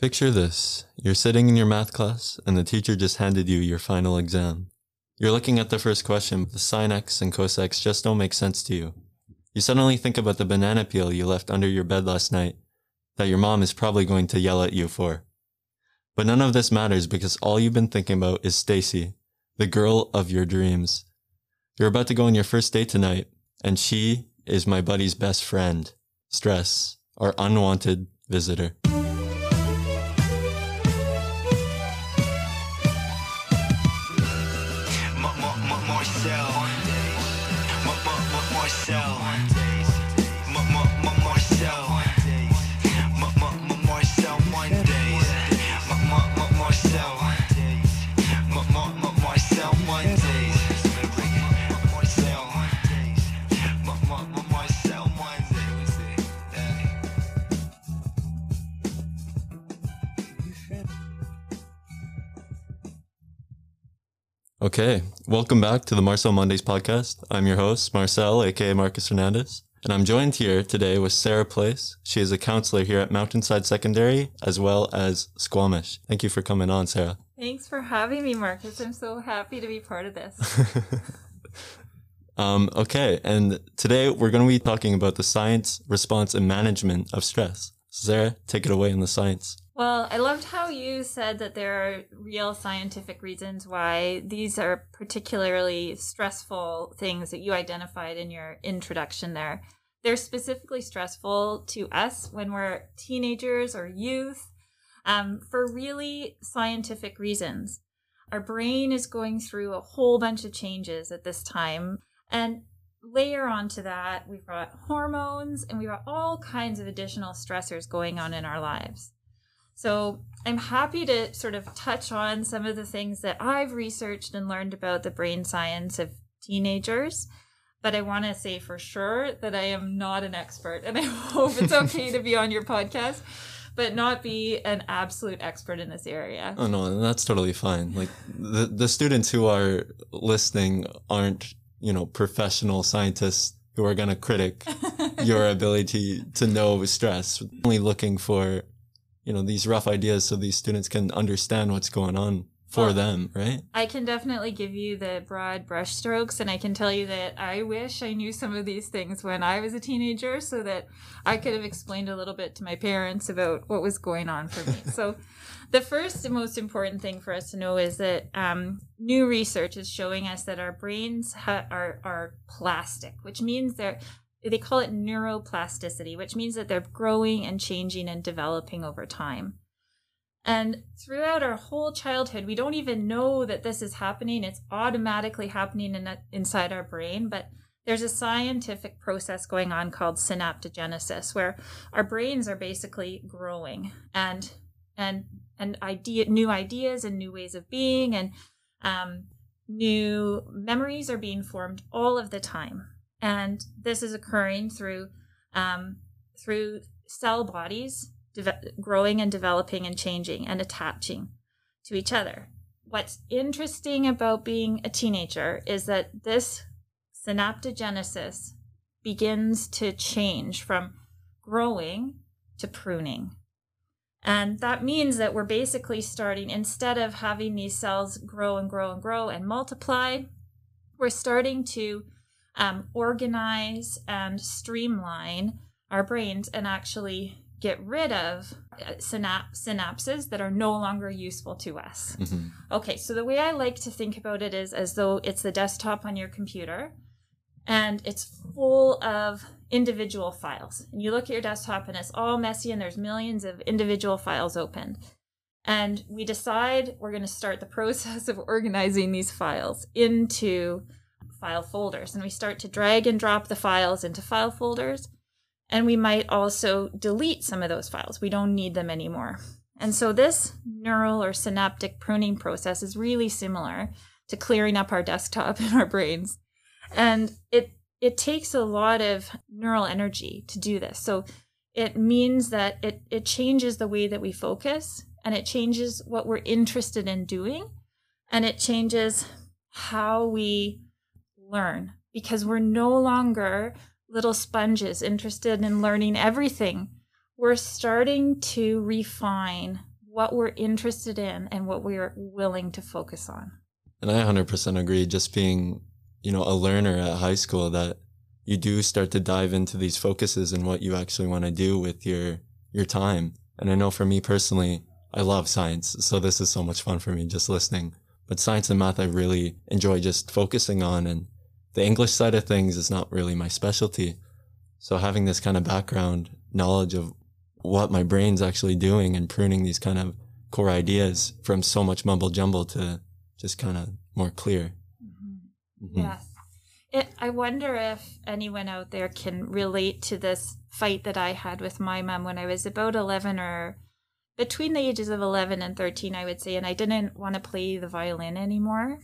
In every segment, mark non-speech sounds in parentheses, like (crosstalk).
Picture this you're sitting in your math class, and the teacher just handed you your final exam. You're looking at the first question, but the sine x and cos x just don't make sense to you. You suddenly think about the banana peel you left under your bed last night that your mom is probably going to yell at you for. But none of this matters because all you've been thinking about is Stacy, the girl of your dreams. You're about to go on your first date tonight, and she is my buddy's best friend, Stress, our unwanted visitor. Okay, welcome back to the Marcel Mondays podcast. I'm your host, Marcel, aka Marcus Hernandez, and I'm joined here today with Sarah Place. She is a counselor here at Mountainside Secondary as well as Squamish. Thank you for coming on, Sarah. Thanks for having me, Marcus. I'm so happy to be part of this. (laughs) um, okay, and today we're going to be talking about the science, response, and management of stress. Sarah, take it away on the science. Well, I loved how you said that there are real scientific reasons why these are particularly stressful things that you identified in your introduction there. They're specifically stressful to us when we're teenagers or youth um, for really scientific reasons. Our brain is going through a whole bunch of changes at this time. And layer onto that, we've got hormones and we've got all kinds of additional stressors going on in our lives. So I'm happy to sort of touch on some of the things that I've researched and learned about the brain science of teenagers. But I want to say for sure that I am not an expert, and I (laughs) hope it's (laughs) okay to be on your podcast, but not be an absolute expert in this area. Oh no, that's totally fine. Like the the students who are listening aren't you know professional scientists who are going to critic (laughs) your ability to know stress. Only looking for you know these rough ideas so these students can understand what's going on for well, them right? I can definitely give you the broad brushstrokes and i can tell you that i wish i knew some of these things when i was a teenager so that i could have explained a little bit to my parents about what was going on for me. So (laughs) the first and most important thing for us to know is that um, new research is showing us that our brains ha- are, are plastic which means they're they call it neuroplasticity, which means that they're growing and changing and developing over time. And throughout our whole childhood, we don't even know that this is happening. It's automatically happening in, inside our brain, but there's a scientific process going on called synaptogenesis, where our brains are basically growing and and and idea new ideas and new ways of being and um, new memories are being formed all of the time and this is occurring through um, through cell bodies de- growing and developing and changing and attaching to each other. What's interesting about being a teenager is that this synaptogenesis begins to change from growing to pruning. And that means that we're basically starting, instead of having these cells grow and grow and grow and multiply, we're starting to um, organize and streamline our brains and actually get rid of uh, synap- synapses that are no longer useful to us. Mm-hmm. Okay, so the way I like to think about it is as though it's the desktop on your computer and it's full of individual files. And you look at your desktop and it's all messy and there's millions of individual files open. And we decide we're going to start the (laughs) process of organizing these files into file folders. And we start to drag and drop the files into file folders. And we might also delete some of those files. We don't need them anymore. And so this neural or synaptic pruning process is really similar to clearing up our desktop (laughs) in our brains. And it it takes a lot of neural energy to do this. So it means that it, it changes the way that we focus and it changes what we're interested in doing and it changes how we learn because we're no longer little sponges interested in learning everything we're starting to refine what we're interested in and what we're willing to focus on. And I 100% agree. Just being, you know, a learner at high school, that you do start to dive into these focuses and what you actually want to do with your your time. And I know for me personally, I love science, so this is so much fun for me just listening. But science and math, I really enjoy just focusing on, and the English side of things is not really my specialty. So having this kind of background knowledge of what my brain's actually doing and pruning these kind of core ideas from so much mumble jumble to just kind of more clear. Mm-hmm. Mm-hmm. Yes. It, I wonder if anyone out there can relate to this fight that I had with my mom when I was about 11 or between the ages of 11 and 13, I would say, and I didn't want to play the violin anymore.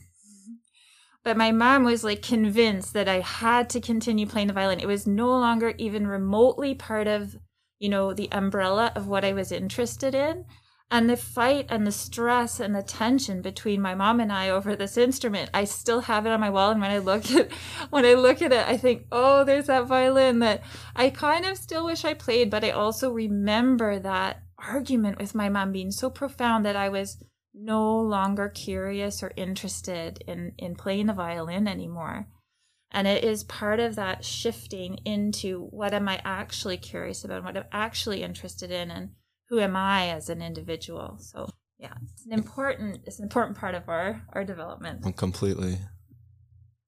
But my mom was like convinced that I had to continue playing the violin. It was no longer even remotely part of, you know, the umbrella of what I was interested in and the fight and the stress and the tension between my mom and I over this instrument, I still have it on my wall. And when I look at when I look at it, I think, oh, there's that violin that I kind of still wish I played, but I also remember that argument with my mom being so profound that I was no longer curious or interested in in playing the violin anymore. And it is part of that shifting into what am I actually curious about, what I'm actually interested in, and who am I as an individual? So yeah, it's an important it's an important part of our our development. Completely.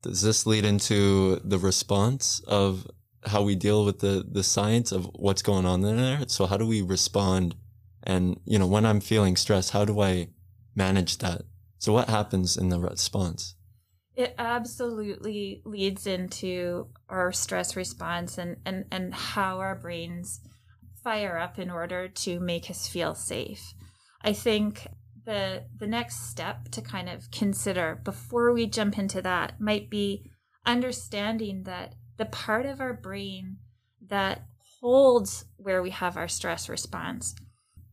Does this lead into the response of how we deal with the the science of what's going on in there? So how do we respond? And you know, when I'm feeling stressed, how do I manage that? So what happens in the response? It absolutely leads into our stress response and, and, and how our brains fire up in order to make us feel safe. I think the the next step to kind of consider before we jump into that might be understanding that the part of our brain that holds where we have our stress response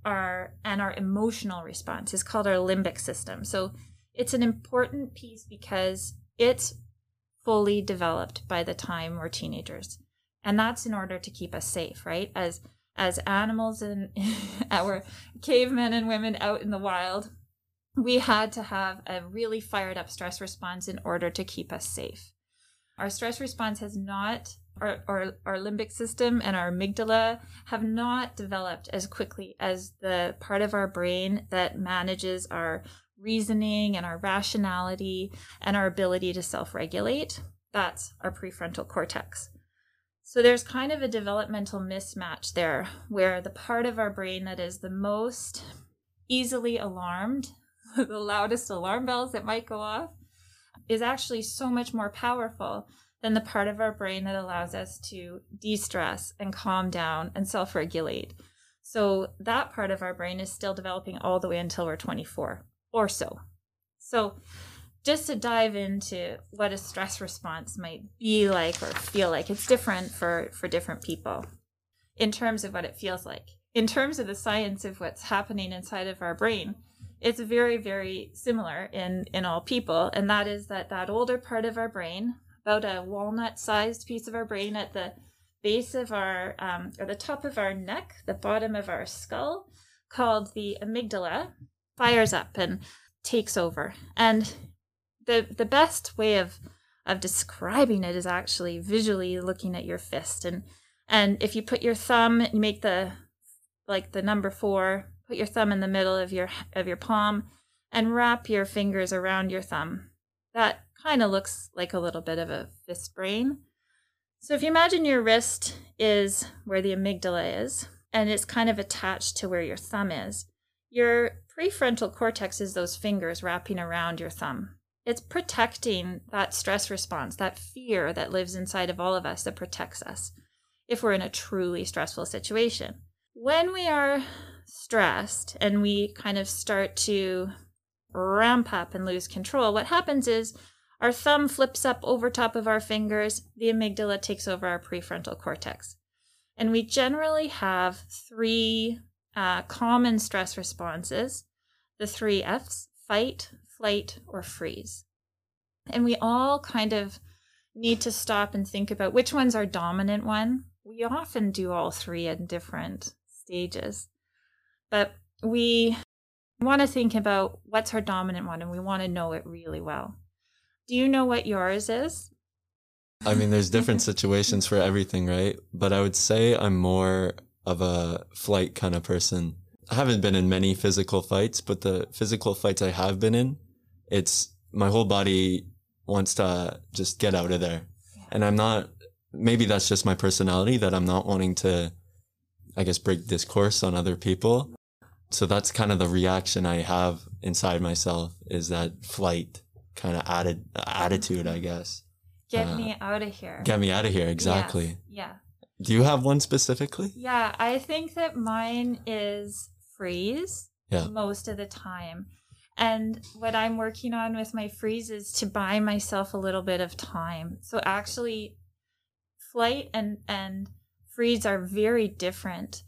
our and our emotional response is called our limbic system. So it's an important piece because it's fully developed by the time we're teenagers. And that's in order to keep us safe, right? As as animals and (laughs) our cavemen and women out in the wild, we had to have a really fired up stress response in order to keep us safe. Our stress response has not, our, our, our limbic system and our amygdala have not developed as quickly as the part of our brain that manages our reasoning and our rationality and our ability to self regulate. That's our prefrontal cortex. So there's kind of a developmental mismatch there where the part of our brain that is the most easily alarmed, (laughs) the loudest alarm bells that might go off, is actually so much more powerful than the part of our brain that allows us to de stress and calm down and self regulate. So that part of our brain is still developing all the way until we're 24 or so. So just to dive into what a stress response might be like or feel like it's different for for different people in terms of what it feels like in terms of the science of what's happening inside of our brain it's very very similar in in all people and that is that that older part of our brain about a walnut sized piece of our brain at the base of our um, or the top of our neck the bottom of our skull called the amygdala fires up and takes over. And the the best way of of describing it is actually visually looking at your fist. And and if you put your thumb you make the like the number 4 put your thumb in the middle of your of your palm and wrap your fingers around your thumb. That kind of looks like a little bit of a fist brain so if you imagine your wrist is where the amygdala is and it's kind of attached to where your thumb is your prefrontal cortex is those fingers wrapping around your thumb it's protecting that stress response, that fear that lives inside of all of us that protects us if we're in a truly stressful situation. When we are stressed and we kind of start to ramp up and lose control, what happens is our thumb flips up over top of our fingers, the amygdala takes over our prefrontal cortex. And we generally have three uh, common stress responses the three F's fight, flight, or freeze. And we all kind of need to stop and think about which one's our dominant one. We often do all three in different stages. But we want to think about what's our dominant one and we want to know it really well. Do you know what yours is? I mean, there's (laughs) different situations for everything, right? But I would say I'm more of a flight kind of person. I haven't been in many physical fights, but the physical fights I have been in, it's my whole body wants to just get out of there. And I'm not, maybe that's just my personality that I'm not wanting to, I guess, break discourse on other people. So that's kind of the reaction I have inside myself is that flight kind of added attitude, I guess. Get Uh, me out of here. Get me out of here. Exactly. Yes, Yeah. Do you have one specifically? Yeah, I think that mine is freeze Yeah. most of the time. And what I'm working on with my freeze is to buy myself a little bit of time. So actually flight and and freeze are very different.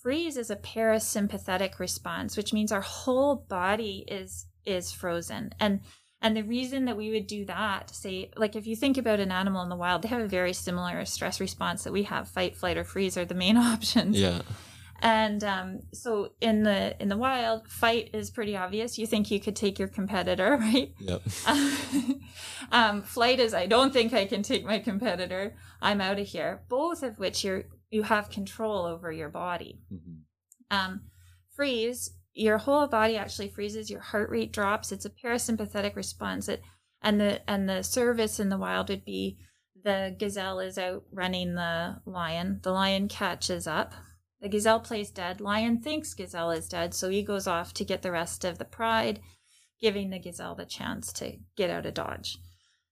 Freeze is a parasympathetic response, which means our whole body is is frozen. And and the reason that we would do that, say, like if you think about an animal in the wild, they have a very similar stress response that we have. Fight, flight, or freeze are the main (laughs) options. Yeah. And um, so in the in the wild, fight is pretty obvious. You think you could take your competitor, (laughs) right? Yep. (laughs) um, flight is I don't think I can take my competitor. I'm out of here. Both of which you're you have control over your body. Mhm. Um, freeze, your whole body actually freezes. Your heart rate drops. It's a parasympathetic response. It and the and the service in the wild would be the gazelle is out running the lion. The lion catches up. The gazelle plays dead. Lion thinks gazelle is dead, so he goes off to get the rest of the pride, giving the gazelle the chance to get out of dodge.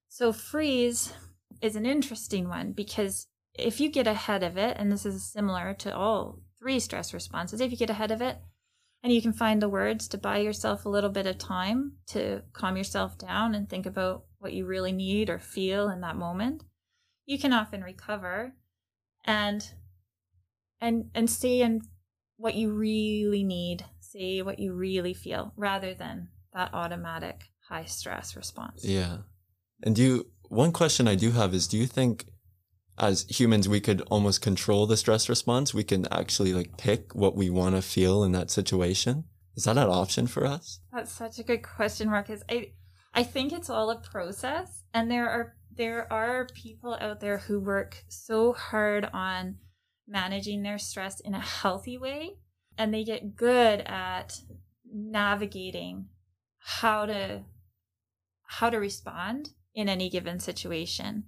So freeze is an interesting one because if you get ahead of it, and this is similar to all three stress responses, if you get ahead of it and you can find the words to buy yourself a little bit of time to calm yourself down and think about what you really need or feel in that moment, you can often recover and and and stay and what you really need, say what you really feel, rather than that automatic high stress response. Yeah. And do you, one question I do have is do you think as humans we could almost control the stress response? We can actually like pick what we want to feel in that situation? Is that an option for us? That's such a good question, Marcus. I I think it's all a process and there are there are people out there who work so hard on managing their stress in a healthy way and they get good at navigating how to how to respond in any given situation.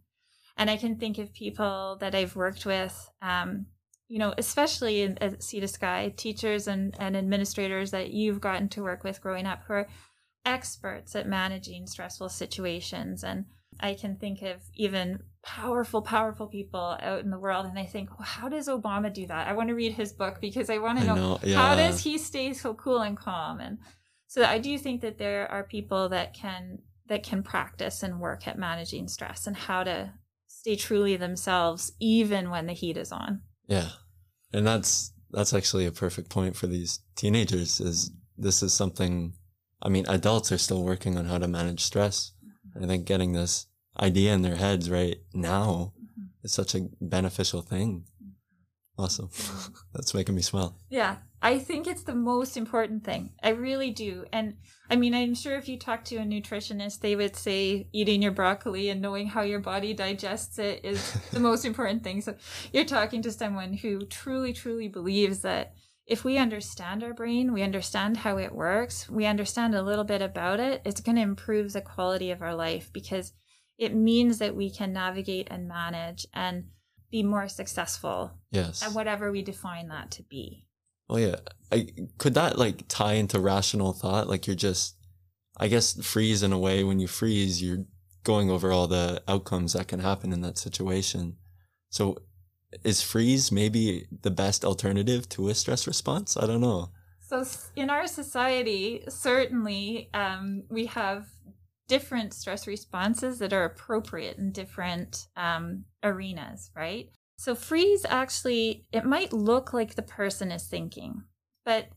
And I can think of people that I've worked with, um, you know, especially in, at Sea to Sky, teachers and, and administrators that you've gotten to work with growing up who are experts at managing stressful situations. And I can think of even powerful, powerful people out in the world. And I think, well, how does Obama do that? I want to read his book because I want to know, know, how does he stay so cool and calm. And so I do think that there are people that can that can practice and work at managing stress and how to stay truly themselves even when the heat is on. Yeah. And that's that's actually a perfect point for these teenagers is this is something I mean adults are still working on how to manage stress. Mm-hmm. I think getting this idea in their heads right now mm-hmm. is such a beneficial thing. Mm-hmm. Awesome. (laughs) That's making me smile. Yeah, I think it's the most important thing. I really do. And I mean, I'm sure if you talk to a nutritionist, they would say eating your broccoli and knowing how your body digests it is the (laughs) most important thing. So you're talking to someone who truly, truly believes that if we understand our brain, we understand how it works, we understand a little bit about it, it's going to improve the quality of our life because it means that we can navigate and manage and be more successful Yes. at whatever we define that to be. Oh yeah. I could that like tie into rational thought? Like you're just I guess freeze in a way when you freeze you're going over all the outcomes that can happen in that situation. So is freeze maybe the best alternative to a stress response? I don't know. So in our society, certainly um, we have different stress responses that are appropriate in different um, arenas, right? So freeze actually, it might look like the person is thinking, but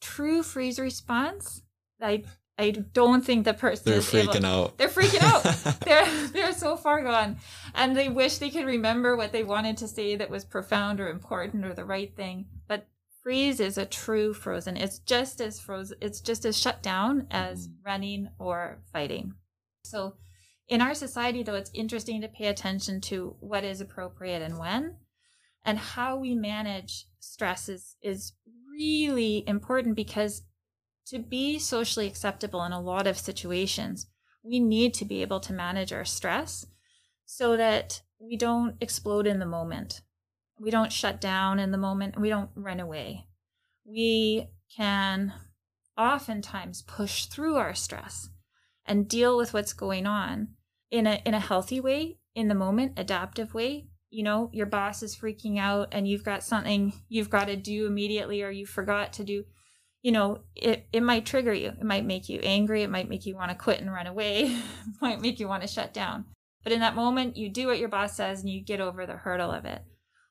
true freeze response, I I don't think the person They're is able- freaking out. They're freaking out. (laughs) they're they're so far gone, and they wish they could remember what they wanted to say that was profound or important or the right thing. But freeze is a true frozen. It's just as frozen. It's just as shut down as Mhm. running or fighting. So, in our society, though, it's interesting to pay attention to what is appropriate and when, and how we manage stress is is really important because to be socially acceptable in a lot of situations, we need to be able to manage our stress so that we don't explode in the moment. We don't shut down in the moment. We don't run away. We can oftentimes push through our stress and deal with what's going on in a in a healthy way, in the moment, adaptive way. You know, your boss is freaking out and you've got something you've got to do immediately or you forgot to do you know, it, it might trigger you. It might make you angry. It might make you want to quit and run away. (laughs) it might make you want to shut down. But in that moment, you do what your boss says and you get over the hurdle of it.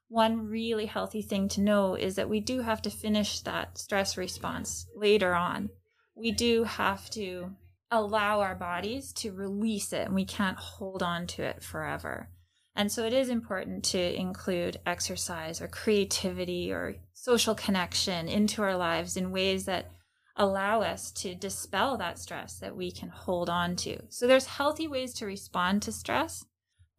One really healthy thing to know is that we do have to finish that stress response later on. We do have to allow our bodies to release it and we can't hold on to it forever. And so it is important to include exercise or creativity or social connection into our lives in ways that allow us to dispel that stress that we can hold on to. So there's healthy ways to respond to stress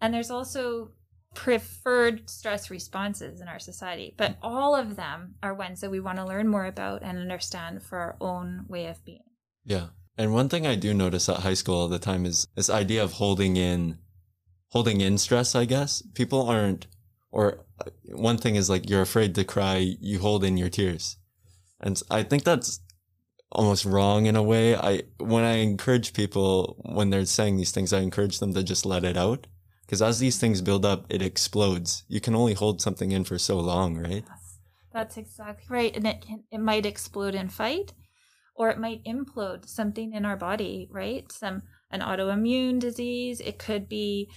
and there's also preferred stress responses in our society, but all of them are ones that we want to learn more about and understand for our own way of being. Yeah. And one thing I do notice at high school all the time is this idea of holding in, holding in stress, I guess. People aren't, or uh, one thing is like you're afraid to cry, you hold in your tears. And I think that's almost wrong in a way. I, when I encourage people, when they're saying these things, I encourage them to just let it out. Because as these things build up, it explodes. You can only hold something in for so long, right? That's exactly right. And it can, it might explode in fight or it might implode something in our body, right? Some an autoimmune disease. It could be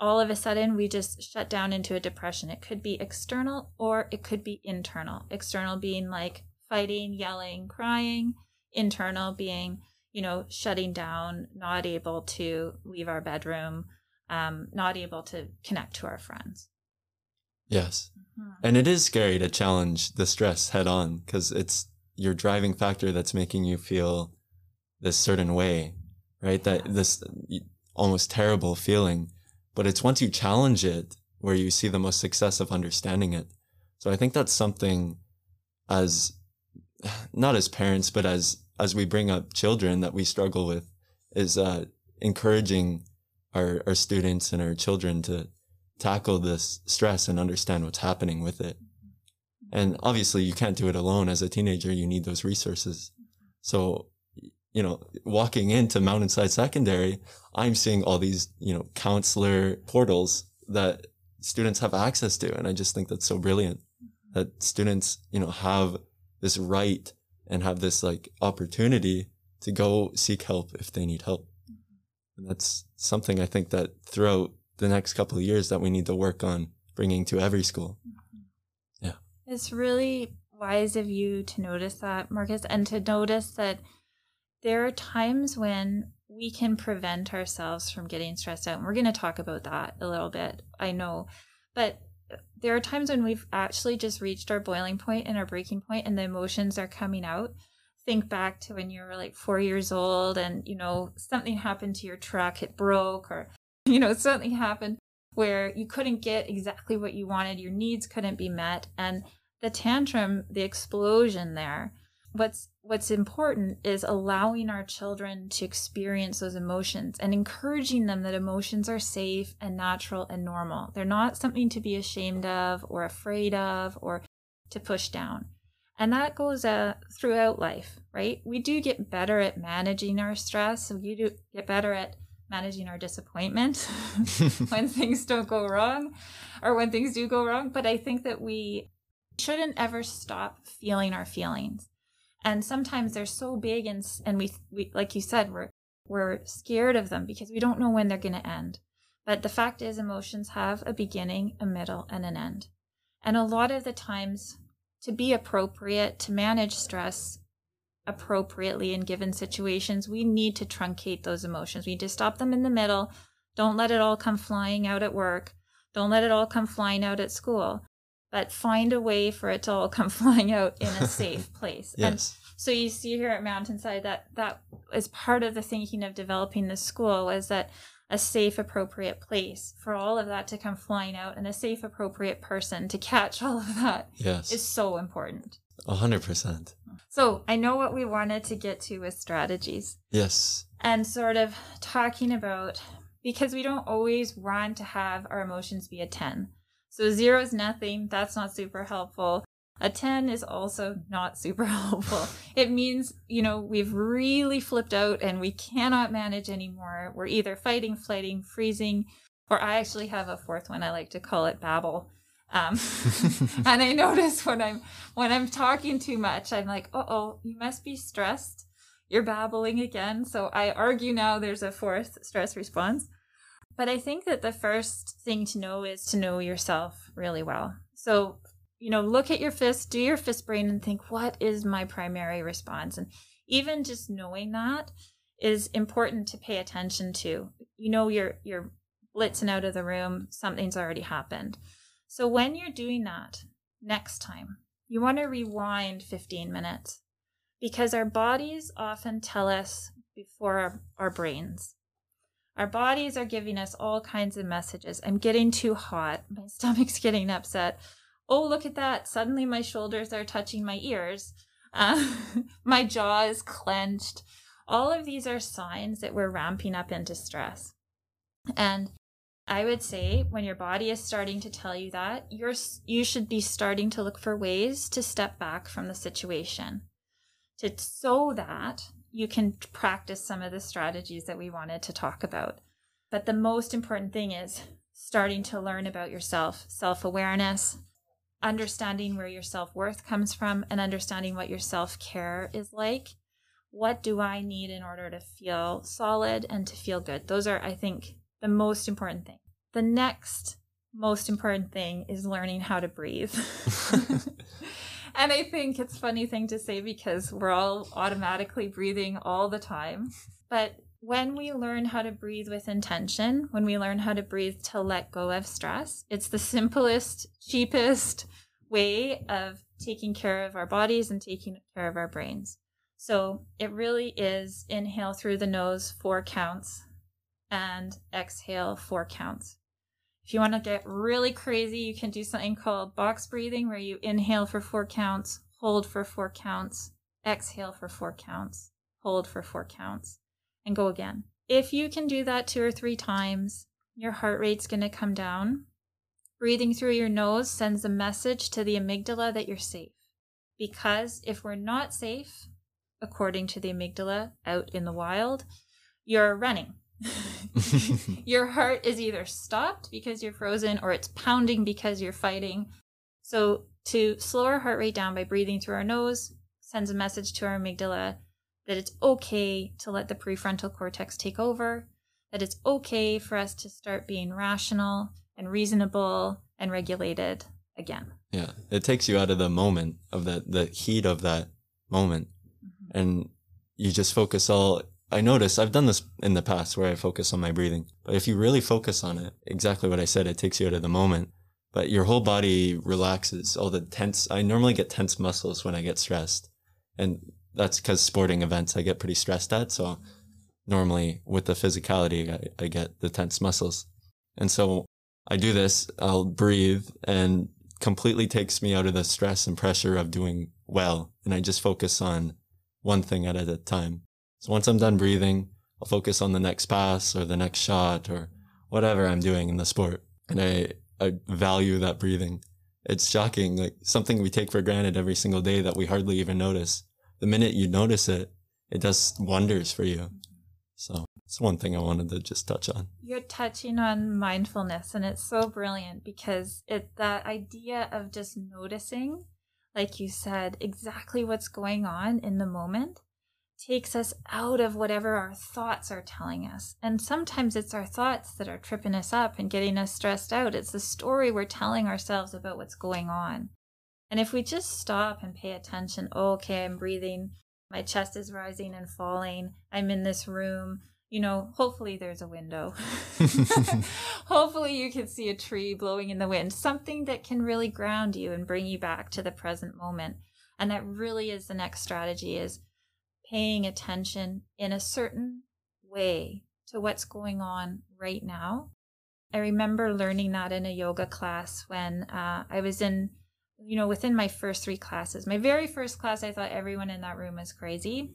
all of a sudden we just shut down into a depression. It could be external or it could be internal. External being like fighting, yelling, crying, internal being, you know, shutting down, not able to leave our bedroom, um, not able to connect to our friends. Yes. Mhm. And it is scary to challenge the stress head on because it's your driving factor that's making you feel this certain way, right? That this almost terrible feeling. But it's once you challenge it where you see the most success of understanding it. So I think that's something as (sighs) not as parents, but as as we bring up children that we struggle with is uh, encouraging our, our students and our children to tackle this stress and understand what's happening with it. And obviously you can't do it alone as a teenager. You need those resources. So, you know, walking into Mountainside Secondary, I'm seeing all these, you know, counselor portals that students have access to. And I just think that's so brilliant that students, you know, have this right and have this like opportunity to go seek help if they need help. And that's something I think that throughout the next couple of years that we need to work on bringing to every school. It's really wise of you to notice that, Marcus, and to notice that there are times when we can prevent ourselves from getting stressed out. And we're going to talk about that a little bit, I know. But there are times when we've actually just reached our boiling point and our breaking point and the emotions are coming out. Think back to when you were like four years old and, you know, something happened to your truck, it broke, or, (laughs) you know, something happened where you couldn't get exactly what you wanted, your needs couldn't be met. And the tantrum, the explosion there, what's what's important is allowing our children to experience those emotions and encouraging them that emotions are safe and natural and normal. They're not something to be ashamed of or afraid of or to push down. And that goes uh, throughout life, right? We do get better at managing our stress. We do get better at managing our disappointment (laughs) (laughs) when things don't go wrong or when things do go wrong. But I think that we shouldn't ever stop feeling our feelings. And sometimes they're so big and and we, we like you said we're we're scared of them because we don't know when they're going to end. But the fact is emotions have a beginning, a middle and an end. And a lot of the times to be appropriate to manage stress appropriately in given situations, we need to truncate those emotions. We need to stop them in the middle. Don't let it all come flying out at work. Don't let it all come flying out at school but find a way for it to all come (laughs) flying out in a (laughs) safe place. Yes. And so you see here at Mountainside that that is part of the thinking of developing the school was that a safe, appropriate place for all of that to come flying out and a safe, appropriate person to catch all of that yes. is so important. A hundred percent. So I know what we wanted to get to with strategies Yes. and sort of talking about because we don't always want to have our emotions be a 10. So zero is nothing. That's not super helpful. A 10 is also not super (laughs) helpful. It means, you know, we've really flipped out and we cannot manage anymore. We're either fighting, flighting, freezing, or I actually have a fourth one. I like to call it babble. Um, (laughs) and I notice when I'm when I'm talking too much, I'm like, "Uh oh, you must be stressed. You're babbling again." So I argue now. There's a fourth stress response. But I think that the first thing to know is to know yourself really well. So you know, look at your fist, do your fist brain, and think, "What is my primary response?" And even just knowing that is important to pay attention to. You know, you're you're blitzing out of the room. Something's already happened. So when you're doing that next time, you want to rewind 15 minutes because our bodies often tell us before our, our brains. Our bodies are giving us all kinds of messages. I'm getting too hot. (laughs) My stomach's getting upset. Oh, look at that. Suddenly my shoulders are touching my ears. Uh, (laughs) my jaw is clenched. All of these are signs that we're ramping up into stress. And I would say when your body is starting to tell you that, you're you should be starting to look for ways to step back from the situation. To so that you can practice some of the strategies that we wanted to talk about. But the most important thing is starting to learn about yourself, self-awareness, understanding where your self-worth comes from and understanding what your self-care is like. What do I need in order to feel solid and to feel good? Those are I think the most important thing. The next most important thing is learning how to breathe. (laughs) (laughs) and I think it's funny thing to say because we're all automatically breathing all the time. But when we learn how to breathe with intention, when we learn how to breathe to let go of stress, it's the simplest, cheapest way of taking care of our bodies and taking care of our brains. So it really is inhale through the nose, four counts, and exhale four counts. If you want to get really crazy, you can do something called box breathing where you inhale for four counts, hold for four counts, exhale for four counts, hold for four counts, and go again. If you can do that two or three times, your heart rate's going to come down. Breathing through your nose sends a message to the amygdala that you're safe. Because if we're not safe, according to the amygdala out in the wild, you're running (laughs) your heart is either stopped because you're frozen or it's pounding because you're fighting. So, to slow our heart rate down by breathing through our nose sends a message to our amygdala that it's okay to let the prefrontal cortex take over, that it's okay for us to start being rational and reasonable and regulated again. Yeah. It takes you out of the moment of that, the heat of that moment. Mm-hmm. And you just focus all I notice I've done this in the past where I focus on my breathing. But if you really focus on it, exactly what I said, it takes you out of the moment. But your whole body relaxes. All the tense, I normally get tense muscles when I get stressed. And that's because sporting events I get pretty stressed at. So normally with the physicality, I, I get the tense muscles. And so I do this, I'll breathe and completely takes me out of the stress and pressure of doing well. And I just focus on one thing at a time. So once I'm done breathing, I'll focus on the next pass or the next shot or whatever I'm doing in the sport. And I, I value that breathing. It's shocking, like something we take for granted every single day that we hardly even notice. The minute you notice it, it does wonders for you. So it's one thing I wanted to just touch on. You're touching on mindfulness and it's so brilliant because it that idea of just noticing, like you said, exactly what's going on in the moment takes us out of whatever our thoughts are telling us. And sometimes it's our thoughts that are tripping us up and getting us stressed out. It's the story we're telling ourselves about what's going on. And if we just stop and pay attention, oh, okay, I'm breathing, my chest is rising and falling, I'm in this room, you know, hopefully there's a window. (laughs) (laughs) hopefully you can see a tree blowing in the wind, something that can really ground you and bring you back to the present moment. And that really is the next strategy is paying attention in a certain way to what's going on right now. I remember learning that in a yoga class when uh, I was in, you know, within my first three classes. My very first class, I thought everyone in that room was crazy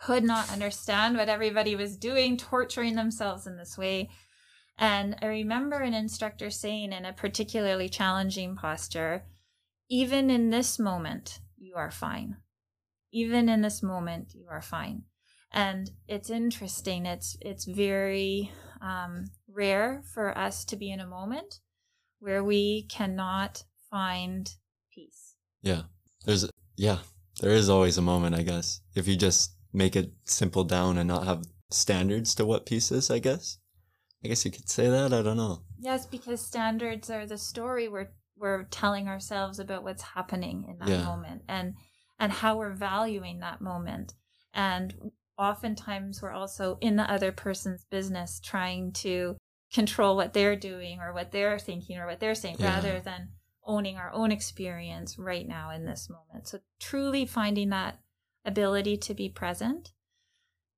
could not understand what everybody was doing, torturing themselves in this way. And I remember an instructor saying in a particularly challenging posture, even in this moment, you are fine. Even in this moment, you are fine. And it's interesting. It's it's very um, rare for us to be in a moment where we cannot find peace. Yeah, there's yeah, there is always a moment. I guess if you just make it simple down and not have standards to what peace is, I guess. I guess you could say that. I don't know. Yes, because standards are the story we're we're telling ourselves about what's happening in that yeah. moment and and how we're valuing that moment. And oftentimes we're also in the other person's business trying to control what they're doing or what they're thinking or what they're saying yeah. rather than owning our own experience right now in this moment. So truly finding that ability to be present.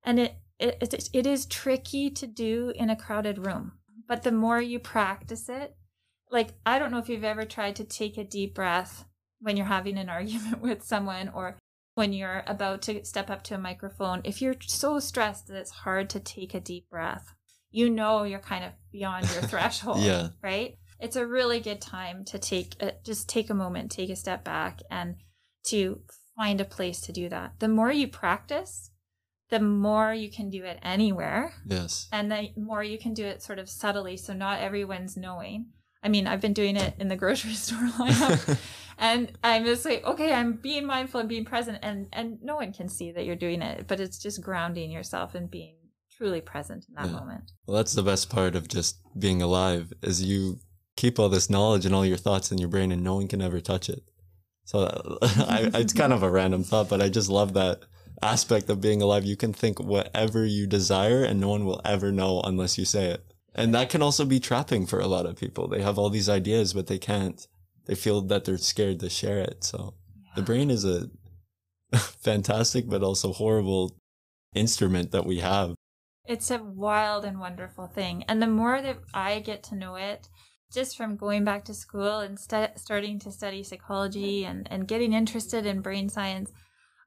And it, it, it is tricky to do in a crowded room, but the more you practice it, like, I don't know if you've ever tried to take a deep breath when you're having an (laughs) argument with someone or when you're about to step up to a microphone. If you're so stressed that it's hard to take a deep breath, you know you're kind of beyond your (laughs) threshold, yeah. right? It's a really good time to take a, just take a moment, take a step back and to find a place to do that. The more you practice, the more you can do it anywhere. Yes. And the more you can do it sort of subtly so not everyone's knowing. I mean, I've been doing it in the grocery (laughs) store lineup (laughs) and I'm just like, okay, I'm being mindful and being present and and no one can see that you're doing it, but it's just grounding yourself and being truly present in that yeah. moment. Well, that's the best part of just being alive is you keep all this knowledge and all your thoughts in your brain and no one can ever touch it. So (laughs) I, it's kind of a random thought, but I just love that aspect of being alive. You can think whatever you desire and no one will ever know unless you say it. And that can also be trapping for a lot of people. They have all these ideas, but they can't. They feel that they're scared to share it. So yeah. the brain is a (laughs) fantastic, but also horrible instrument that we have. It's a wild and wonderful thing. And the more that I get to know it, just from going back to school and st- starting to study psychology and, and getting interested in brain science,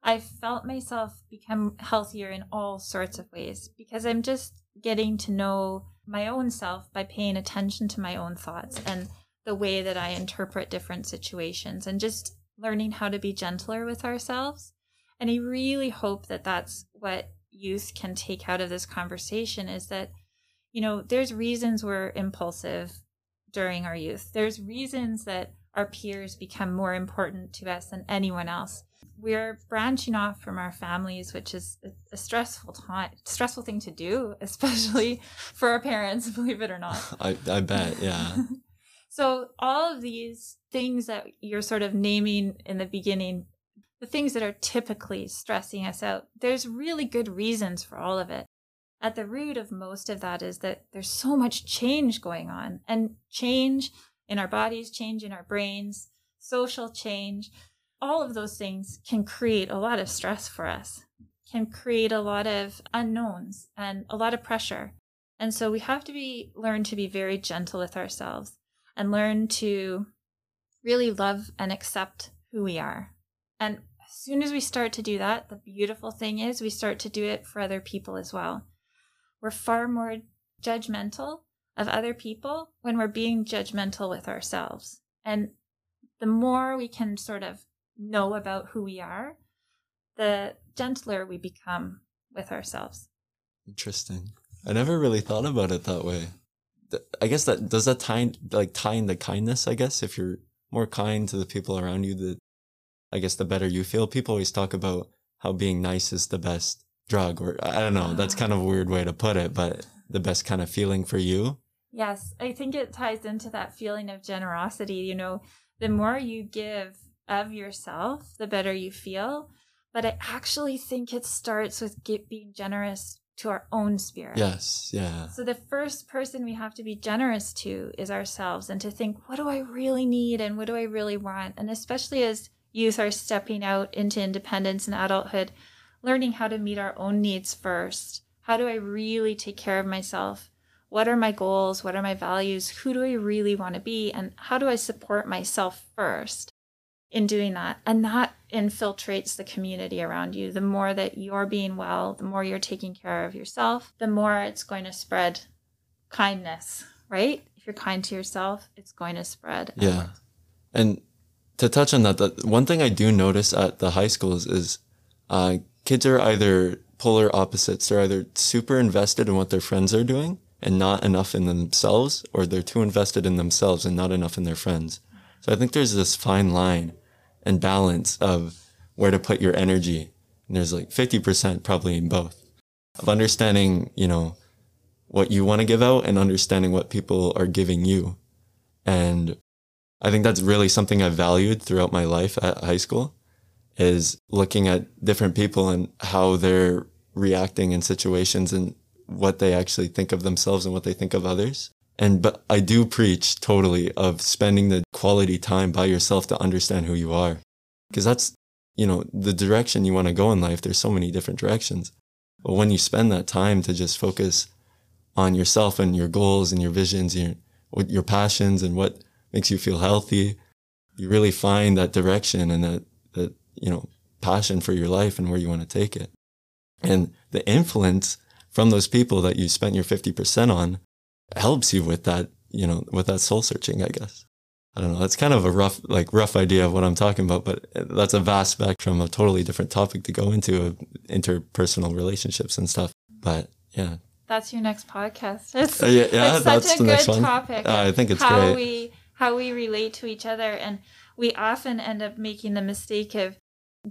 I felt myself become healthier in all sorts of ways because I'm just getting to know my own self by paying attention to my own thoughts and the way that I interpret different situations and just learning how to be gentler with ourselves. And I really hope that that's what youth can take out of this conversation is that, you know, there's reasons we're impulsive during our youth. There's reasons that our peers become more important to us than anyone else. We're branching off from our families, which is a stressful time, stressful thing to do, (laughs) especially for our parents, (laughs) believe it or not. (laughs) I, I bet, yeah. so all of these things that you're sort of naming in the beginning, the things that are typically stressing us out, there's really good reasons for all of it at the root of most of that is that there's so much change going on and change in our bodies, change in our brains, social change. All of those things can create a lot of stress for us, can create a lot of unknowns and a lot of pressure. And so we have to be learn to be very gentle with ourselves and learn to really love and accept who we are. And as soon as we start to do that, the beautiful thing is we start to do it for other people as well we're far more judgmental of other people when we're being judgmental with ourselves. And the more we can sort of know about who we are, the gentler we become with ourselves. Interesting. I never really thought about it that way. I guess that does that tie like tie into kindness. I guess if you're more kind to the people around you, the I guess the better you feel. People always talk about how being nice is the best drug or I don't know. That's ah. kind of a weird way to put it, but the best kind of feeling for you. Yes, I think it ties into that feeling of generosity. You know, the more you give of yourself, the better you feel. But I actually think it starts with get, being generous to our own spirit. Yes. Yeah. So the first person we have to be generous to is ourselves and to think, what do I really need and what do I really want? And especially as youth are stepping out into independence and adulthood, learning how to meet our own needs first. How do I really take care of myself? What are my goals? What are my values? Who do I really want to be? And how do I support myself first in doing that? And that infiltrates the community around you. The more that you're being well, the more you're taking care of yourself, the more it's going to spread kindness, right? If you're kind to yourself, it's going to spread. Yeah. outwards. And to touch on that, that one thing I do notice at the high schools is uh, kids are either polar opposites. They're either super invested in what their friends are doing and not enough in themselves, or they're too invested in themselves and not enough in their friends. So I think there's this fine line and balance of where to put your energy. And there's like 50% probably in both of understanding, you know, what you want to give out and understanding what people are giving you. And I think that's really something I've valued throughout my life at high school is looking at different people and how they're reacting in situations and what they actually think of themselves and what they think of others. And, but I do preach totally of spending the quality time by yourself to understand who you are. Cause that's, you know, the direction you want to go in life. There's so many different directions. But when you spend that time to just focus on yourself and your goals and your visions, your, your passions and what makes you feel healthy, you really find that direction and that, that, you know, passion for your life and where you want to take it. And the influence from those people that you spent your 50% on helps you with that, you know, with that soul searching, I guess. I don't know. That's kind of a rough, like rough idea of what I'm talking about, but that's a vast spectrum, a totally different topic to go into of interpersonal relationships and stuff. But yeah. That's your next podcast. It's, Uh, yeah, yeah, it's that's such a the good topic. Uh, I think it's how great. we how we relate to each other, and we often end up making the mistake of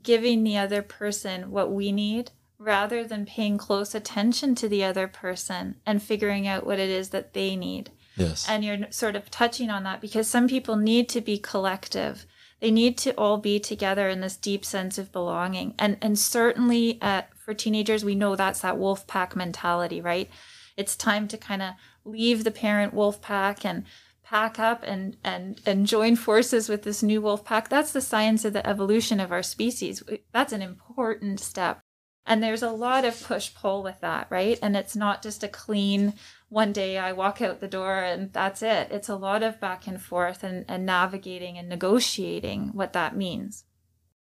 giving the other person what we need rather than paying close attention to the other person and figuring out what it is that they need. Yes. And you're sort of touching on that because some people need to be collective. They need to all be together in this deep sense of belonging. And and certainly uh, for teenagers, we know that's that wolf pack mentality, right? It's time to kind of leave the parent wolf pack and pack up and and and join forces with this new wolf pack. That's the science of the evolution of our species. That's an important step. And there's a lot of push pull with that, right? And it's not just a clean one day I walk out the door and that's it. It's a lot of back and forth and, and navigating and negotiating what that means.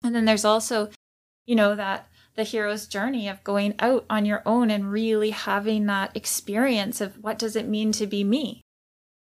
And then there's also, you know, that the hero's journey of going out on your own and really having that experience of what does it mean to be me.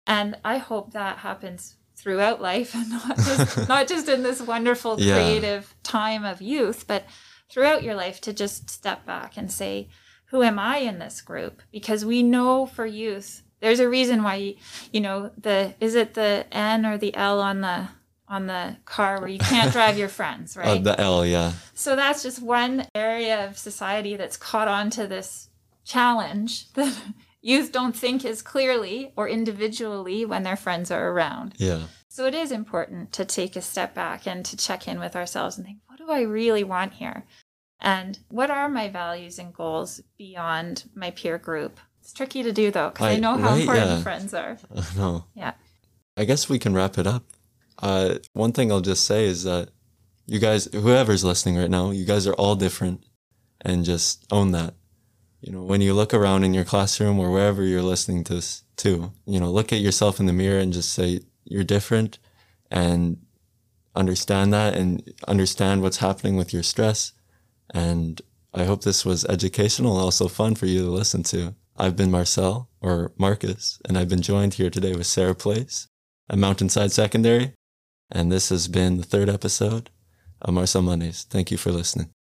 And I hope that happens throughout life and not just (laughs) not just in this wonderful Yeah. creative time of youth, but throughout your life to just step back and say, who am I in this group? Because we know for youth, there's a reason why you know the is it the N or the L on the on the car where you can't (laughs) drive your friends, Uh, right? the L, yeah. so that's just one area of society that's caught on to this challenge (laughs) that youth don't think as clearly or individually when their friends are around. Yeah. So it is important to take a step back and to check in with ourselves and think, do I really want here? And what are my values and goals beyond my peer group? It's tricky to do though, because I, I- know how right, important yeah. friends are. (laughs) no. Yeah. I guess we can wrap it up. Uh, one thing I'll just say is that you guys, whoever's listening right now, you guys are all different and just own that. You know, when you look around in your classroom or wherever you're listening to this to, you know, look at yourself in the mirror and just say you're different and understand that and understand what's happening with your stress. And I hope this was educational and also fun for you to listen to. I've been Marcel or Marcus, and I've been joined here today with Sarah Place at Mountainside Secondary. And this has been the third episode of Marcel Mondays. Thank you for listening.